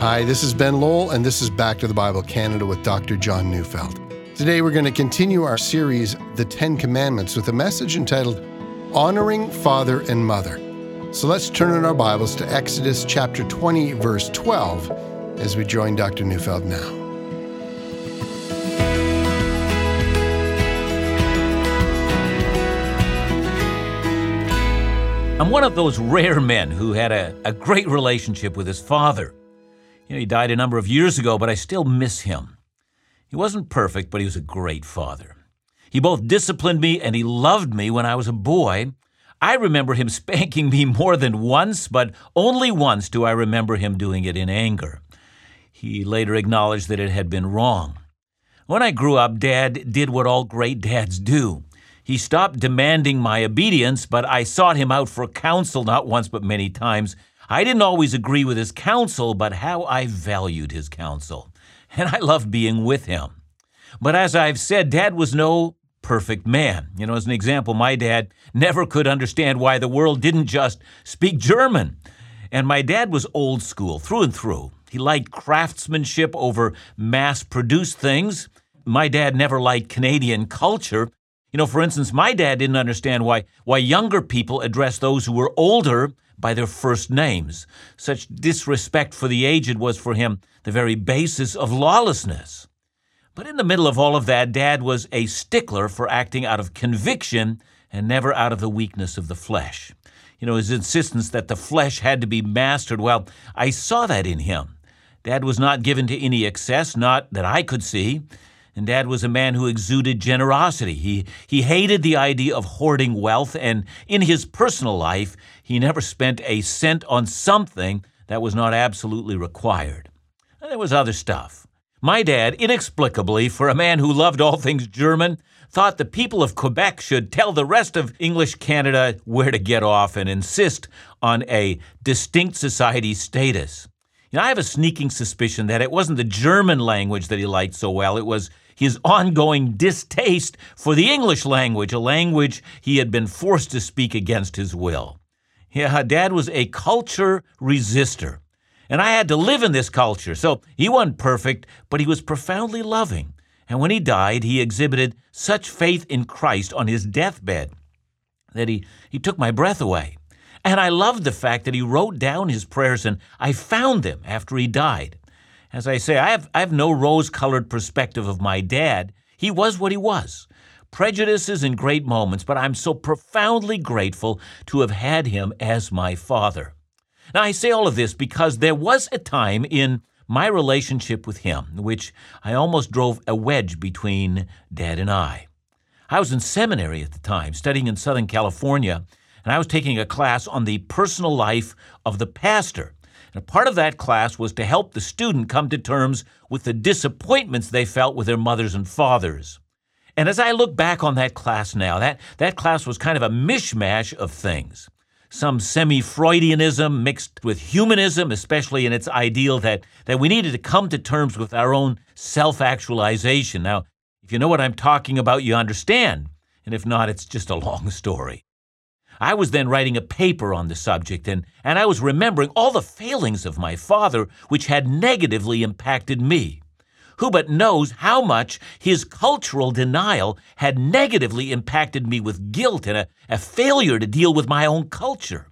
Hi, this is Ben Lowell, and this is Back to the Bible Canada with Dr. John Neufeld. Today, we're going to continue our series, The Ten Commandments, with a message entitled Honoring Father and Mother. So let's turn in our Bibles to Exodus chapter 20, verse 12, as we join Dr. Neufeld now. I'm one of those rare men who had a, a great relationship with his father. You know, he died a number of years ago, but I still miss him. He wasn't perfect, but he was a great father. He both disciplined me and he loved me when I was a boy. I remember him spanking me more than once, but only once do I remember him doing it in anger. He later acknowledged that it had been wrong. When I grew up, Dad did what all great dads do. He stopped demanding my obedience, but I sought him out for counsel not once but many times. I didn't always agree with his counsel, but how I valued his counsel. And I loved being with him. But as I've said, Dad was no perfect man. You know, as an example, my dad never could understand why the world didn't just speak German. And my dad was old school through and through. He liked craftsmanship over mass produced things. My dad never liked Canadian culture. You know, for instance, my dad didn't understand why, why younger people address those who were older by their first names. Such disrespect for the aged was for him the very basis of lawlessness. But in the middle of all of that, Dad was a stickler for acting out of conviction and never out of the weakness of the flesh. You know, his insistence that the flesh had to be mastered, well, I saw that in him. Dad was not given to any excess, not that I could see. And Dad was a man who exuded generosity. He, he hated the idea of hoarding wealth, and in his personal life, he never spent a cent on something that was not absolutely required. And there was other stuff. My dad, inexplicably, for a man who loved all things German, thought the people of Quebec should tell the rest of English Canada where to get off and insist on a distinct society status. You know, I have a sneaking suspicion that it wasn't the German language that he liked so well, it was his ongoing distaste for the English language, a language he had been forced to speak against his will. Yeah, Dad was a culture resistor. And I had to live in this culture. So he wasn't perfect, but he was profoundly loving. And when he died, he exhibited such faith in Christ on his deathbed that he, he took my breath away. And I loved the fact that he wrote down his prayers, and I found them after he died. As I say, I have, I have no rose colored perspective of my dad. He was what he was. Prejudices in great moments, but I'm so profoundly grateful to have had him as my father. Now, I say all of this because there was a time in my relationship with him which I almost drove a wedge between Dad and I. I was in seminary at the time, studying in Southern California, and I was taking a class on the personal life of the pastor. And part of that class was to help the student come to terms with the disappointments they felt with their mothers and fathers. And as I look back on that class now, that, that class was kind of a mishmash of things. Some semi Freudianism mixed with humanism, especially in its ideal that, that we needed to come to terms with our own self actualization. Now, if you know what I'm talking about, you understand. And if not, it's just a long story. I was then writing a paper on the subject, and, and I was remembering all the failings of my father which had negatively impacted me. Who but knows how much his cultural denial had negatively impacted me with guilt and a, a failure to deal with my own culture?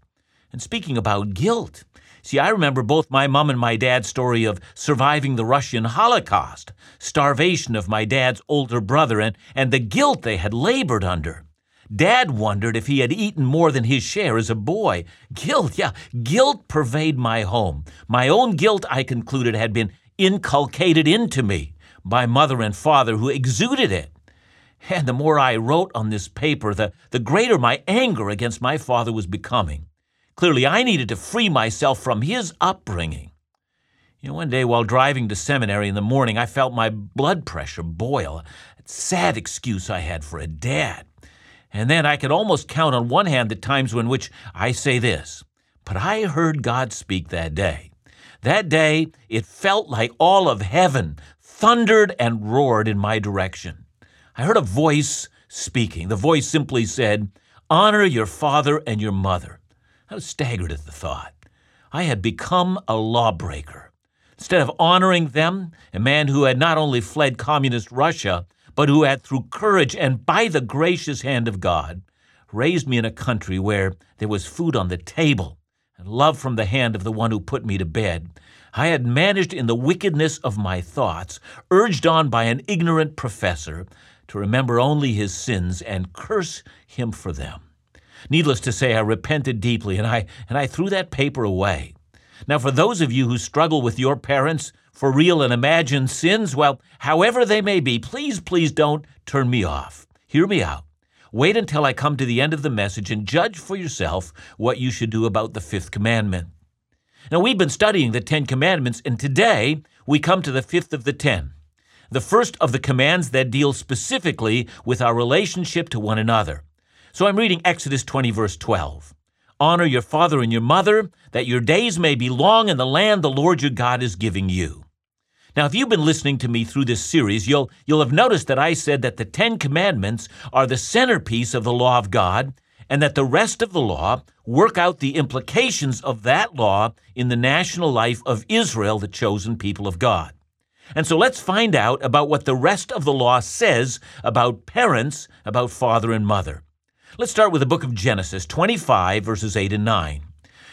And speaking about guilt, See, I remember both my mom and my dad's story of surviving the Russian Holocaust, starvation of my dad's older brother, and, and the guilt they had labored under. Dad wondered if he had eaten more than his share as a boy. Guilt, yeah, guilt pervade my home. My own guilt, I concluded, had been inculcated into me by mother and father who exuded it. And the more I wrote on this paper, the, the greater my anger against my father was becoming. Clearly, I needed to free myself from his upbringing. You know, one day while driving to seminary in the morning, I felt my blood pressure boil. A sad excuse I had for a dad. And then I could almost count on one hand the times in which I say this. But I heard God speak that day. That day, it felt like all of heaven thundered and roared in my direction. I heard a voice speaking. The voice simply said, Honor your father and your mother. I was staggered at the thought. I had become a lawbreaker. Instead of honoring them, a man who had not only fled communist Russia, but who had, through courage and by the gracious hand of God, raised me in a country where there was food on the table and love from the hand of the one who put me to bed. I had managed in the wickedness of my thoughts, urged on by an ignorant professor, to remember only his sins and curse him for them. Needless to say, I repented deeply and I, and I threw that paper away. Now, for those of you who struggle with your parents for real and imagined sins, well, however they may be, please, please don't turn me off. Hear me out. Wait until I come to the end of the message and judge for yourself what you should do about the fifth commandment. Now, we've been studying the Ten Commandments, and today we come to the fifth of the ten, the first of the commands that deal specifically with our relationship to one another. So I'm reading Exodus 20, verse 12. Honor your father and your mother, that your days may be long in the land the Lord your God is giving you. Now, if you've been listening to me through this series, you'll, you'll have noticed that I said that the Ten Commandments are the centerpiece of the law of God, and that the rest of the law work out the implications of that law in the national life of Israel, the chosen people of God. And so let's find out about what the rest of the law says about parents, about father and mother. Let's start with the book of Genesis 25, verses 8 and 9.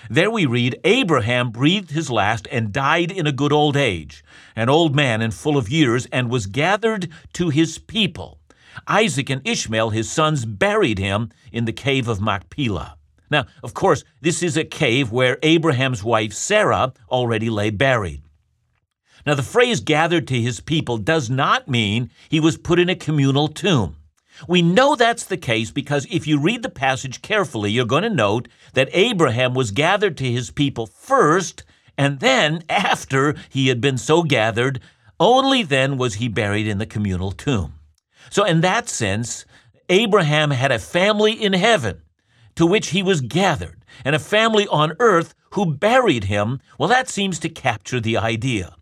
There we read Abraham breathed his last and died in a good old age, an old man and full of years, and was gathered to his people. Isaac and Ishmael, his sons, buried him in the cave of Machpelah. Now, of course, this is a cave where Abraham's wife Sarah already lay buried. Now, the phrase gathered to his people does not mean he was put in a communal tomb. We know that's the case because if you read the passage carefully, you're going to note that Abraham was gathered to his people first, and then, after he had been so gathered, only then was he buried in the communal tomb. So, in that sense, Abraham had a family in heaven to which he was gathered, and a family on earth who buried him. Well, that seems to capture the idea.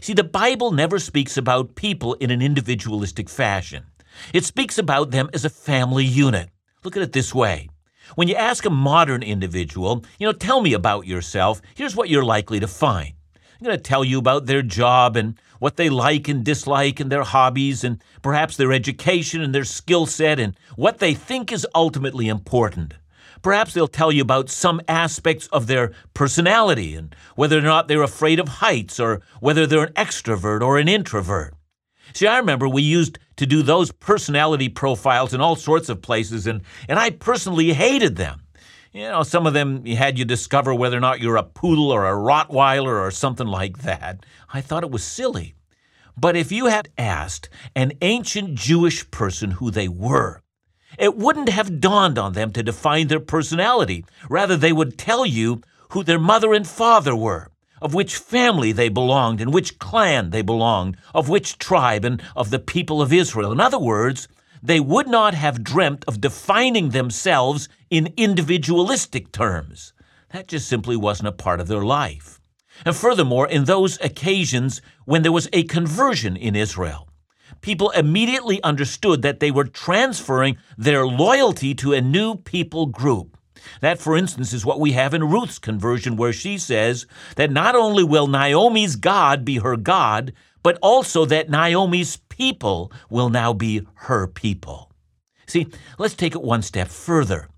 See, the Bible never speaks about people in an individualistic fashion. It speaks about them as a family unit. Look at it this way. When you ask a modern individual, you know, tell me about yourself, here's what you're likely to find. I'm going to tell you about their job and what they like and dislike and their hobbies and perhaps their education and their skill set and what they think is ultimately important. Perhaps they'll tell you about some aspects of their personality and whether or not they're afraid of heights or whether they're an extrovert or an introvert. See, I remember we used to do those personality profiles in all sorts of places, and, and I personally hated them. You know, some of them had you discover whether or not you're a poodle or a Rottweiler or something like that. I thought it was silly. But if you had asked an ancient Jewish person who they were, it wouldn't have dawned on them to define their personality. Rather, they would tell you who their mother and father were of which family they belonged, and which clan they belonged, of which tribe, and of the people of Israel. In other words, they would not have dreamt of defining themselves in individualistic terms. That just simply wasn't a part of their life. And furthermore, in those occasions when there was a conversion in Israel, people immediately understood that they were transferring their loyalty to a new people group. That, for instance, is what we have in Ruth's conversion, where she says that not only will Naomi's God be her God, but also that Naomi's people will now be her people. See, let's take it one step further.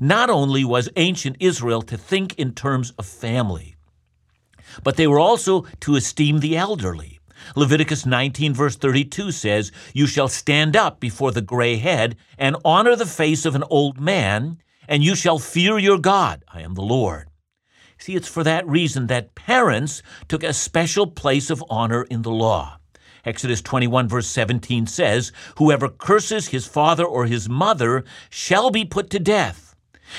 Not only was ancient Israel to think in terms of family, but they were also to esteem the elderly. Leviticus 19, verse 32 says, You shall stand up before the gray head and honor the face of an old man, and you shall fear your God. I am the Lord. See, it's for that reason that parents took a special place of honor in the law. Exodus 21, verse 17 says, Whoever curses his father or his mother shall be put to death.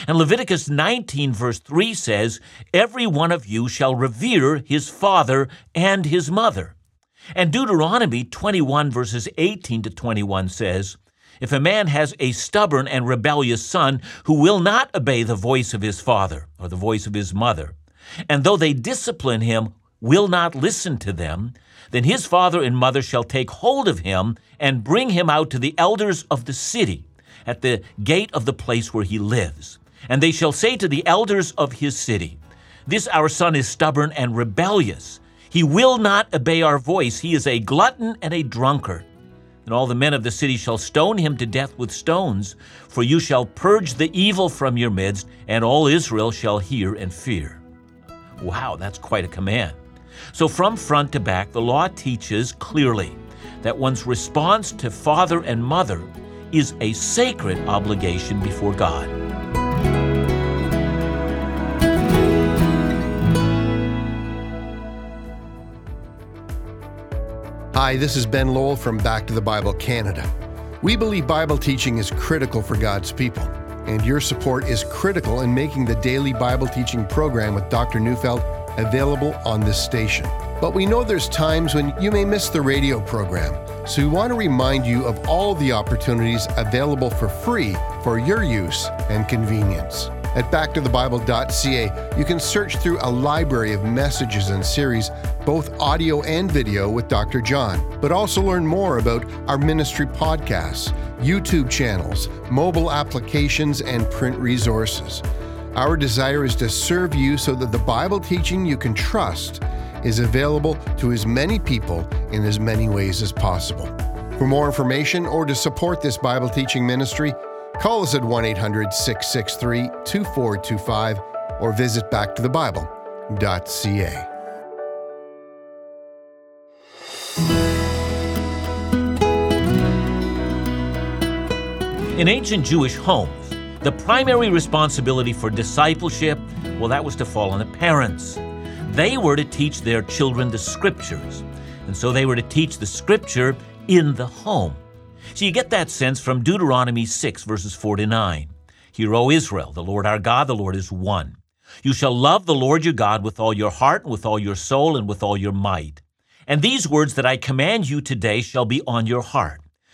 And Leviticus 19, verse 3 says, Every one of you shall revere his father and his mother. And Deuteronomy 21, verses 18 to 21 says, if a man has a stubborn and rebellious son who will not obey the voice of his father or the voice of his mother, and though they discipline him, will not listen to them, then his father and mother shall take hold of him and bring him out to the elders of the city at the gate of the place where he lives. And they shall say to the elders of his city, This our son is stubborn and rebellious. He will not obey our voice. He is a glutton and a drunkard. And all the men of the city shall stone him to death with stones, for you shall purge the evil from your midst, and all Israel shall hear and fear. Wow, that's quite a command. So, from front to back, the law teaches clearly that one's response to father and mother is a sacred obligation before God. Hi, this is Ben Lowell from Back to the Bible Canada. We believe Bible teaching is critical for God's people, and your support is critical in making the daily Bible teaching program with Dr. Neufeld available on this station. But we know there's times when you may miss the radio program, so we want to remind you of all the opportunities available for free for your use and convenience. At backtothebible.ca, you can search through a library of messages and series, both audio and video, with Dr. John, but also learn more about our ministry podcasts, YouTube channels, mobile applications, and print resources. Our desire is to serve you so that the Bible teaching you can trust is available to as many people in as many ways as possible. For more information or to support this Bible teaching ministry, call us at 1 800 663 2425 or visit backtothebible.ca. In ancient Jewish homes, the primary responsibility for discipleship, well, that was to fall on the parents. They were to teach their children the scriptures, and so they were to teach the scripture in the home. So you get that sense from Deuteronomy 6, verses 4 to 9. Hear, O Israel, the Lord our God, the Lord is one. You shall love the Lord your God with all your heart, and with all your soul, and with all your might. And these words that I command you today shall be on your heart.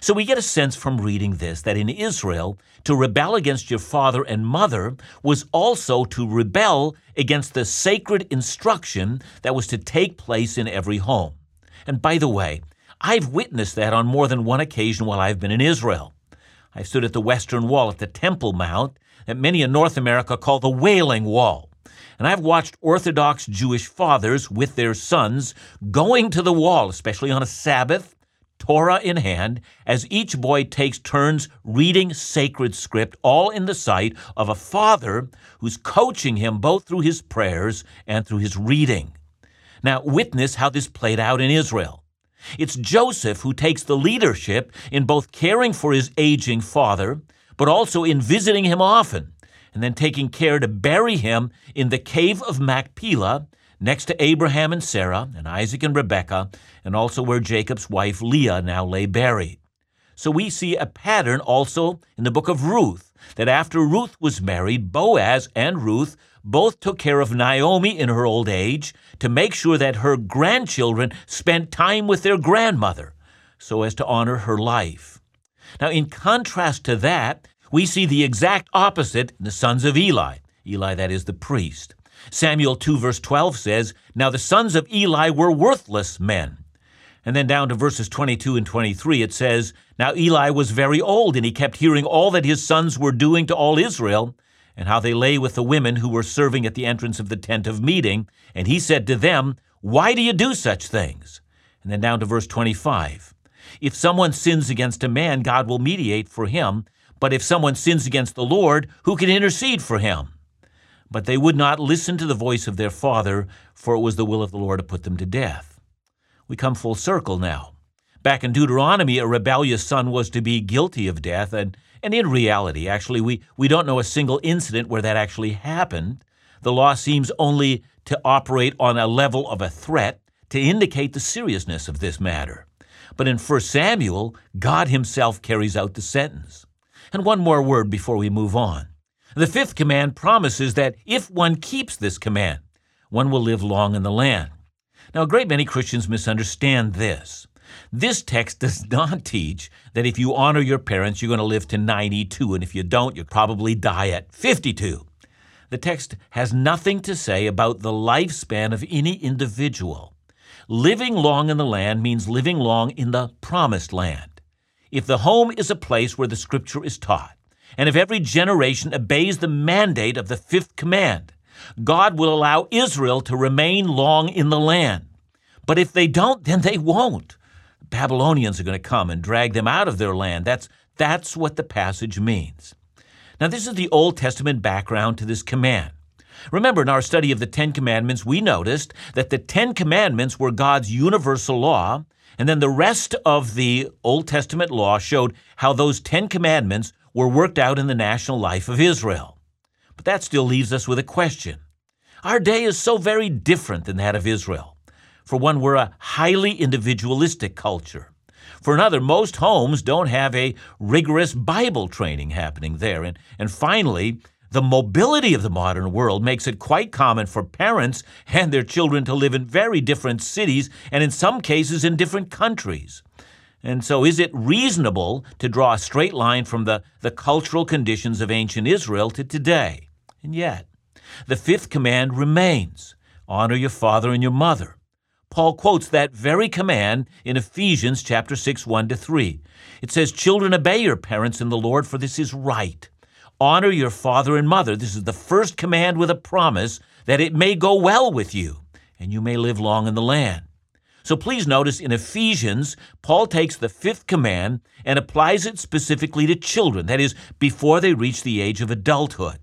So we get a sense from reading this that in Israel, to rebel against your father and mother was also to rebel against the sacred instruction that was to take place in every home. And by the way, I've witnessed that on more than one occasion while I've been in Israel. I stood at the Western Wall at the Temple Mount that many in North America call the Wailing Wall. And I've watched Orthodox Jewish fathers with their sons going to the wall, especially on a Sabbath, Torah in hand, as each boy takes turns reading sacred script, all in the sight of a father who's coaching him both through his prayers and through his reading. Now, witness how this played out in Israel. It's Joseph who takes the leadership in both caring for his aging father, but also in visiting him often, and then taking care to bury him in the cave of Machpelah, next to Abraham and Sarah, and Isaac and Rebekah, and also where Jacob's wife Leah now lay buried. So we see a pattern also in the book of Ruth, that after Ruth was married, Boaz and Ruth both took care of Naomi in her old age to make sure that her grandchildren spent time with their grandmother so as to honor her life. Now, in contrast to that, we see the exact opposite in the sons of Eli. Eli, that is the priest. Samuel 2, verse 12 says, Now the sons of Eli were worthless men. And then down to verses 22 and 23, it says, Now Eli was very old, and he kept hearing all that his sons were doing to all Israel and how they lay with the women who were serving at the entrance of the tent of meeting. And he said to them, Why do you do such things? And then down to verse 25. If someone sins against a man, God will mediate for him. But if someone sins against the Lord, who can intercede for him? But they would not listen to the voice of their father, for it was the will of the Lord to put them to death. We come full circle now. Back in Deuteronomy, a rebellious son was to be guilty of death, and and in reality, actually, we, we don't know a single incident where that actually happened. The law seems only to operate on a level of a threat to indicate the seriousness of this matter. But in 1 Samuel, God himself carries out the sentence. And one more word before we move on. The fifth command promises that if one keeps this command, one will live long in the land. Now, a great many Christians misunderstand this. This text does not teach that if you honor your parents, you're going to live to 92, and if you don't, you'll probably die at 52. the text has nothing to say about the lifespan of any individual. Living long in the land means living long in the promised land. If the home is a place where the scripture is taught, and if every generation obeys the mandate of the fifth command, God will allow Israel to remain long in the land. But if they don't, then they won't. The Babylonians are going to come and drag them out of their land. That's, that's what the passage means. Now, this is the Old Testament background to this command. Remember, in our study of the Ten Commandments, we noticed that the Ten Commandments were God's universal law, and then the rest of the Old Testament law showed how those Ten Commandments were worked out in the national life of Israel. But that still leaves us with a question. Our day is so very different than that of Israel. For one, we're a highly individualistic culture. For another, most homes don't have a rigorous Bible training happening there. And, and finally, the mobility of the modern world makes it quite common for parents and their children to live in very different cities and, in some cases, in different countries. And so, is it reasonable to draw a straight line from the, the cultural conditions of ancient Israel to today? And yet, the fifth command remains honor your father and your mother. Paul quotes that very command in Ephesians chapter 6 1 to 3. It says, "Children obey your parents in the Lord for this is right." Honor your father and mother. This is the first command with a promise that it may go well with you and you may live long in the land. So please notice in Ephesians, Paul takes the fifth command and applies it specifically to children, that is, before they reach the age of adulthood.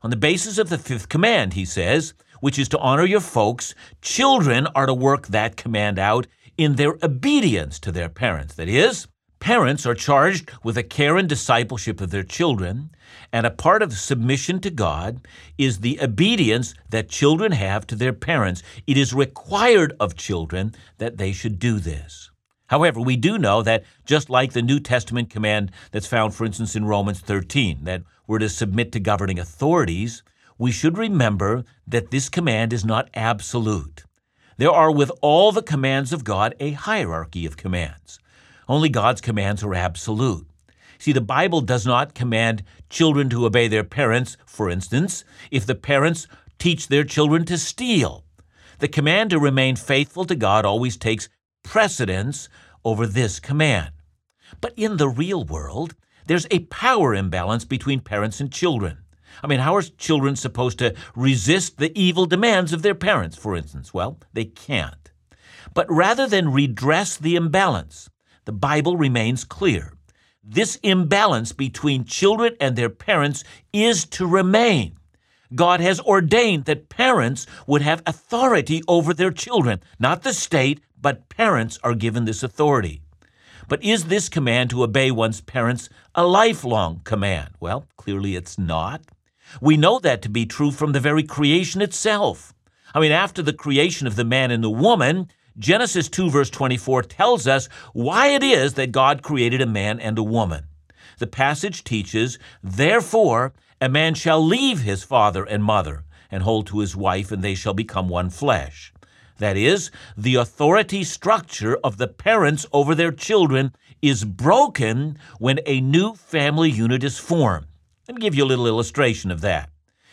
On the basis of the fifth command, he says, which is to honor your folks, children are to work that command out in their obedience to their parents. That is, Parents are charged with the care and discipleship of their children, and a part of submission to God is the obedience that children have to their parents. It is required of children that they should do this. However, we do know that just like the New Testament command that's found, for instance, in Romans 13, that we're to submit to governing authorities, we should remember that this command is not absolute. There are, with all the commands of God, a hierarchy of commands. Only God's commands are absolute. See, the Bible does not command children to obey their parents, for instance, if the parents teach their children to steal. The command to remain faithful to God always takes precedence over this command. But in the real world, there's a power imbalance between parents and children. I mean, how are children supposed to resist the evil demands of their parents, for instance? Well, they can't. But rather than redress the imbalance, the Bible remains clear. This imbalance between children and their parents is to remain. God has ordained that parents would have authority over their children, not the state, but parents are given this authority. But is this command to obey one's parents a lifelong command? Well, clearly it's not. We know that to be true from the very creation itself. I mean, after the creation of the man and the woman, Genesis 2, verse 24, tells us why it is that God created a man and a woman. The passage teaches, Therefore, a man shall leave his father and mother and hold to his wife, and they shall become one flesh. That is, the authority structure of the parents over their children is broken when a new family unit is formed. Let me give you a little illustration of that.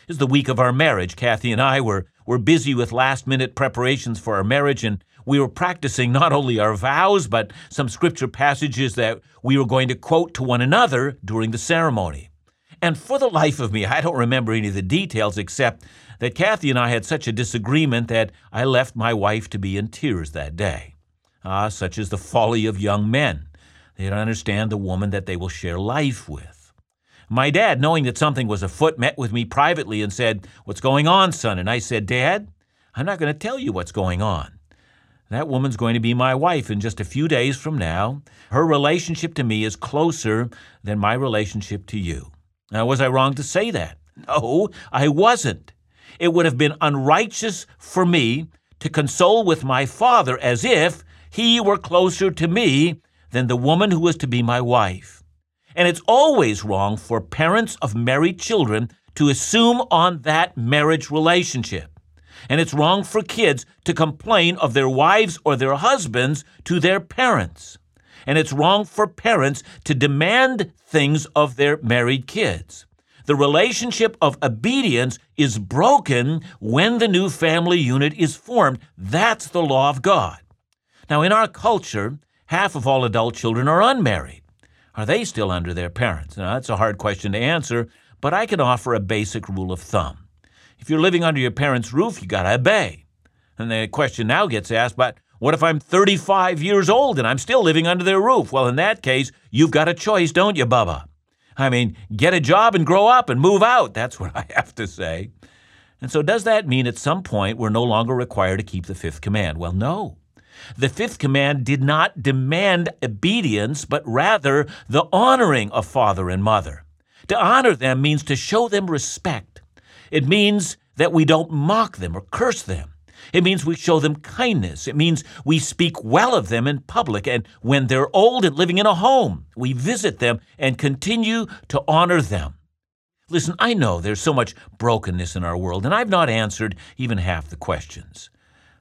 It's the week of our marriage. Kathy and I were, were busy with last minute preparations for our marriage, and we were practicing not only our vows, but some scripture passages that we were going to quote to one another during the ceremony. And for the life of me, I don't remember any of the details except that Kathy and I had such a disagreement that I left my wife to be in tears that day. Ah, such is the folly of young men. They don't understand the woman that they will share life with. My dad, knowing that something was afoot, met with me privately and said, What's going on, son? And I said, Dad, I'm not going to tell you what's going on. That woman's going to be my wife in just a few days from now. Her relationship to me is closer than my relationship to you. Now, was I wrong to say that? No, I wasn't. It would have been unrighteous for me to console with my father as if he were closer to me than the woman who was to be my wife. And it's always wrong for parents of married children to assume on that marriage relationship and it's wrong for kids to complain of their wives or their husbands to their parents. And it's wrong for parents to demand things of their married kids. The relationship of obedience is broken when the new family unit is formed. That's the law of God. Now, in our culture, half of all adult children are unmarried. Are they still under their parents? Now, that's a hard question to answer, but I can offer a basic rule of thumb. If you're living under your parents' roof, you got to obey. And the question now gets asked, but what if I'm 35 years old and I'm still living under their roof? Well, in that case, you've got a choice, don't you, Bubba? I mean, get a job and grow up and move out. That's what I have to say. And so, does that mean at some point we're no longer required to keep the fifth command? Well, no. The fifth command did not demand obedience, but rather the honoring of father and mother. To honor them means to show them respect. It means that we don't mock them or curse them. It means we show them kindness. It means we speak well of them in public. And when they're old and living in a home, we visit them and continue to honor them. Listen, I know there's so much brokenness in our world, and I've not answered even half the questions.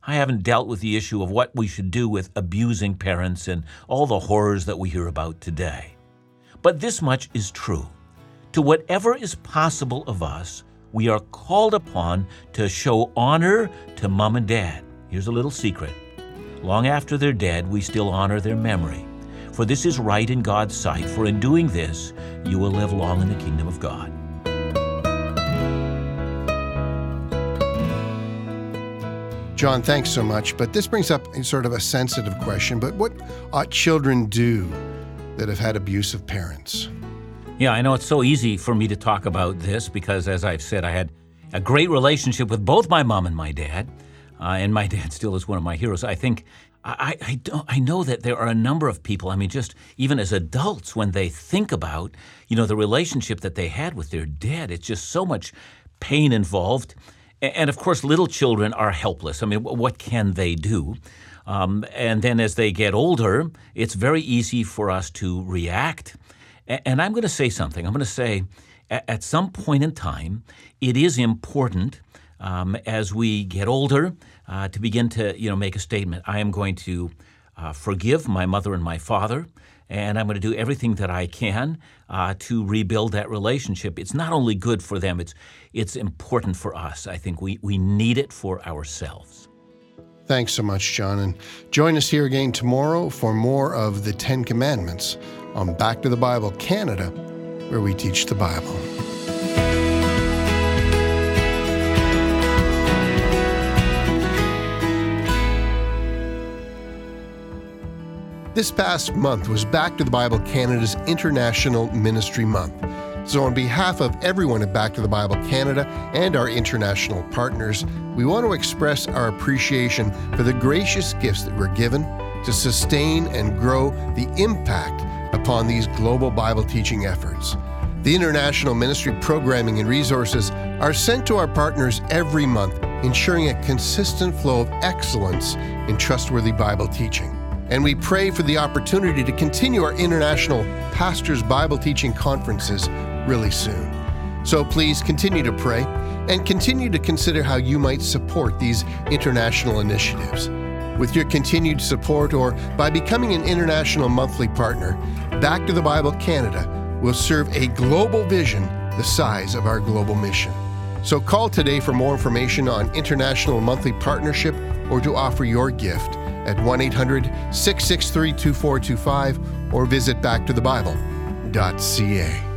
I haven't dealt with the issue of what we should do with abusing parents and all the horrors that we hear about today. But this much is true. To whatever is possible of us, we are called upon to show honor to mom and dad. Here's a little secret long after they're dead, we still honor their memory. For this is right in God's sight, for in doing this, you will live long in the kingdom of God. John, thanks so much. But this brings up sort of a sensitive question. But what ought children do that have had abusive parents? Yeah, I know it's so easy for me to talk about this because, as I've said, I had a great relationship with both my mom and my dad, uh, and my dad still is one of my heroes. I think I, I, don't, I know that there are a number of people. I mean, just even as adults, when they think about you know the relationship that they had with their dad, it's just so much pain involved. And of course, little children are helpless. I mean, what can they do? Um, and then as they get older, it's very easy for us to react. And I'm going to say something. I'm going to say at some point in time, it is important um, as we get older uh, to begin to you know make a statement. I am going to uh, forgive my mother and my father and I'm going to do everything that I can uh, to rebuild that relationship. It's not only good for them; it's it's important for us. I think we we need it for ourselves. Thanks so much, John, and join us here again tomorrow for more of the Ten Commandments on Back to the Bible Canada, where we teach the Bible. This past month was Back to the Bible Canada's International Ministry Month. So, on behalf of everyone at Back to the Bible Canada and our international partners, we want to express our appreciation for the gracious gifts that were given to sustain and grow the impact upon these global Bible teaching efforts. The international ministry programming and resources are sent to our partners every month, ensuring a consistent flow of excellence in trustworthy Bible teaching and we pray for the opportunity to continue our international Pastors Bible Teaching Conferences really soon. So please continue to pray and continue to consider how you might support these international initiatives. With your continued support or by becoming an international monthly partner, Back to the Bible Canada will serve a global vision the size of our global mission. So call today for more information on international monthly partnership or to offer your gift at 1 800 663 2425 or visit backtothebible.ca.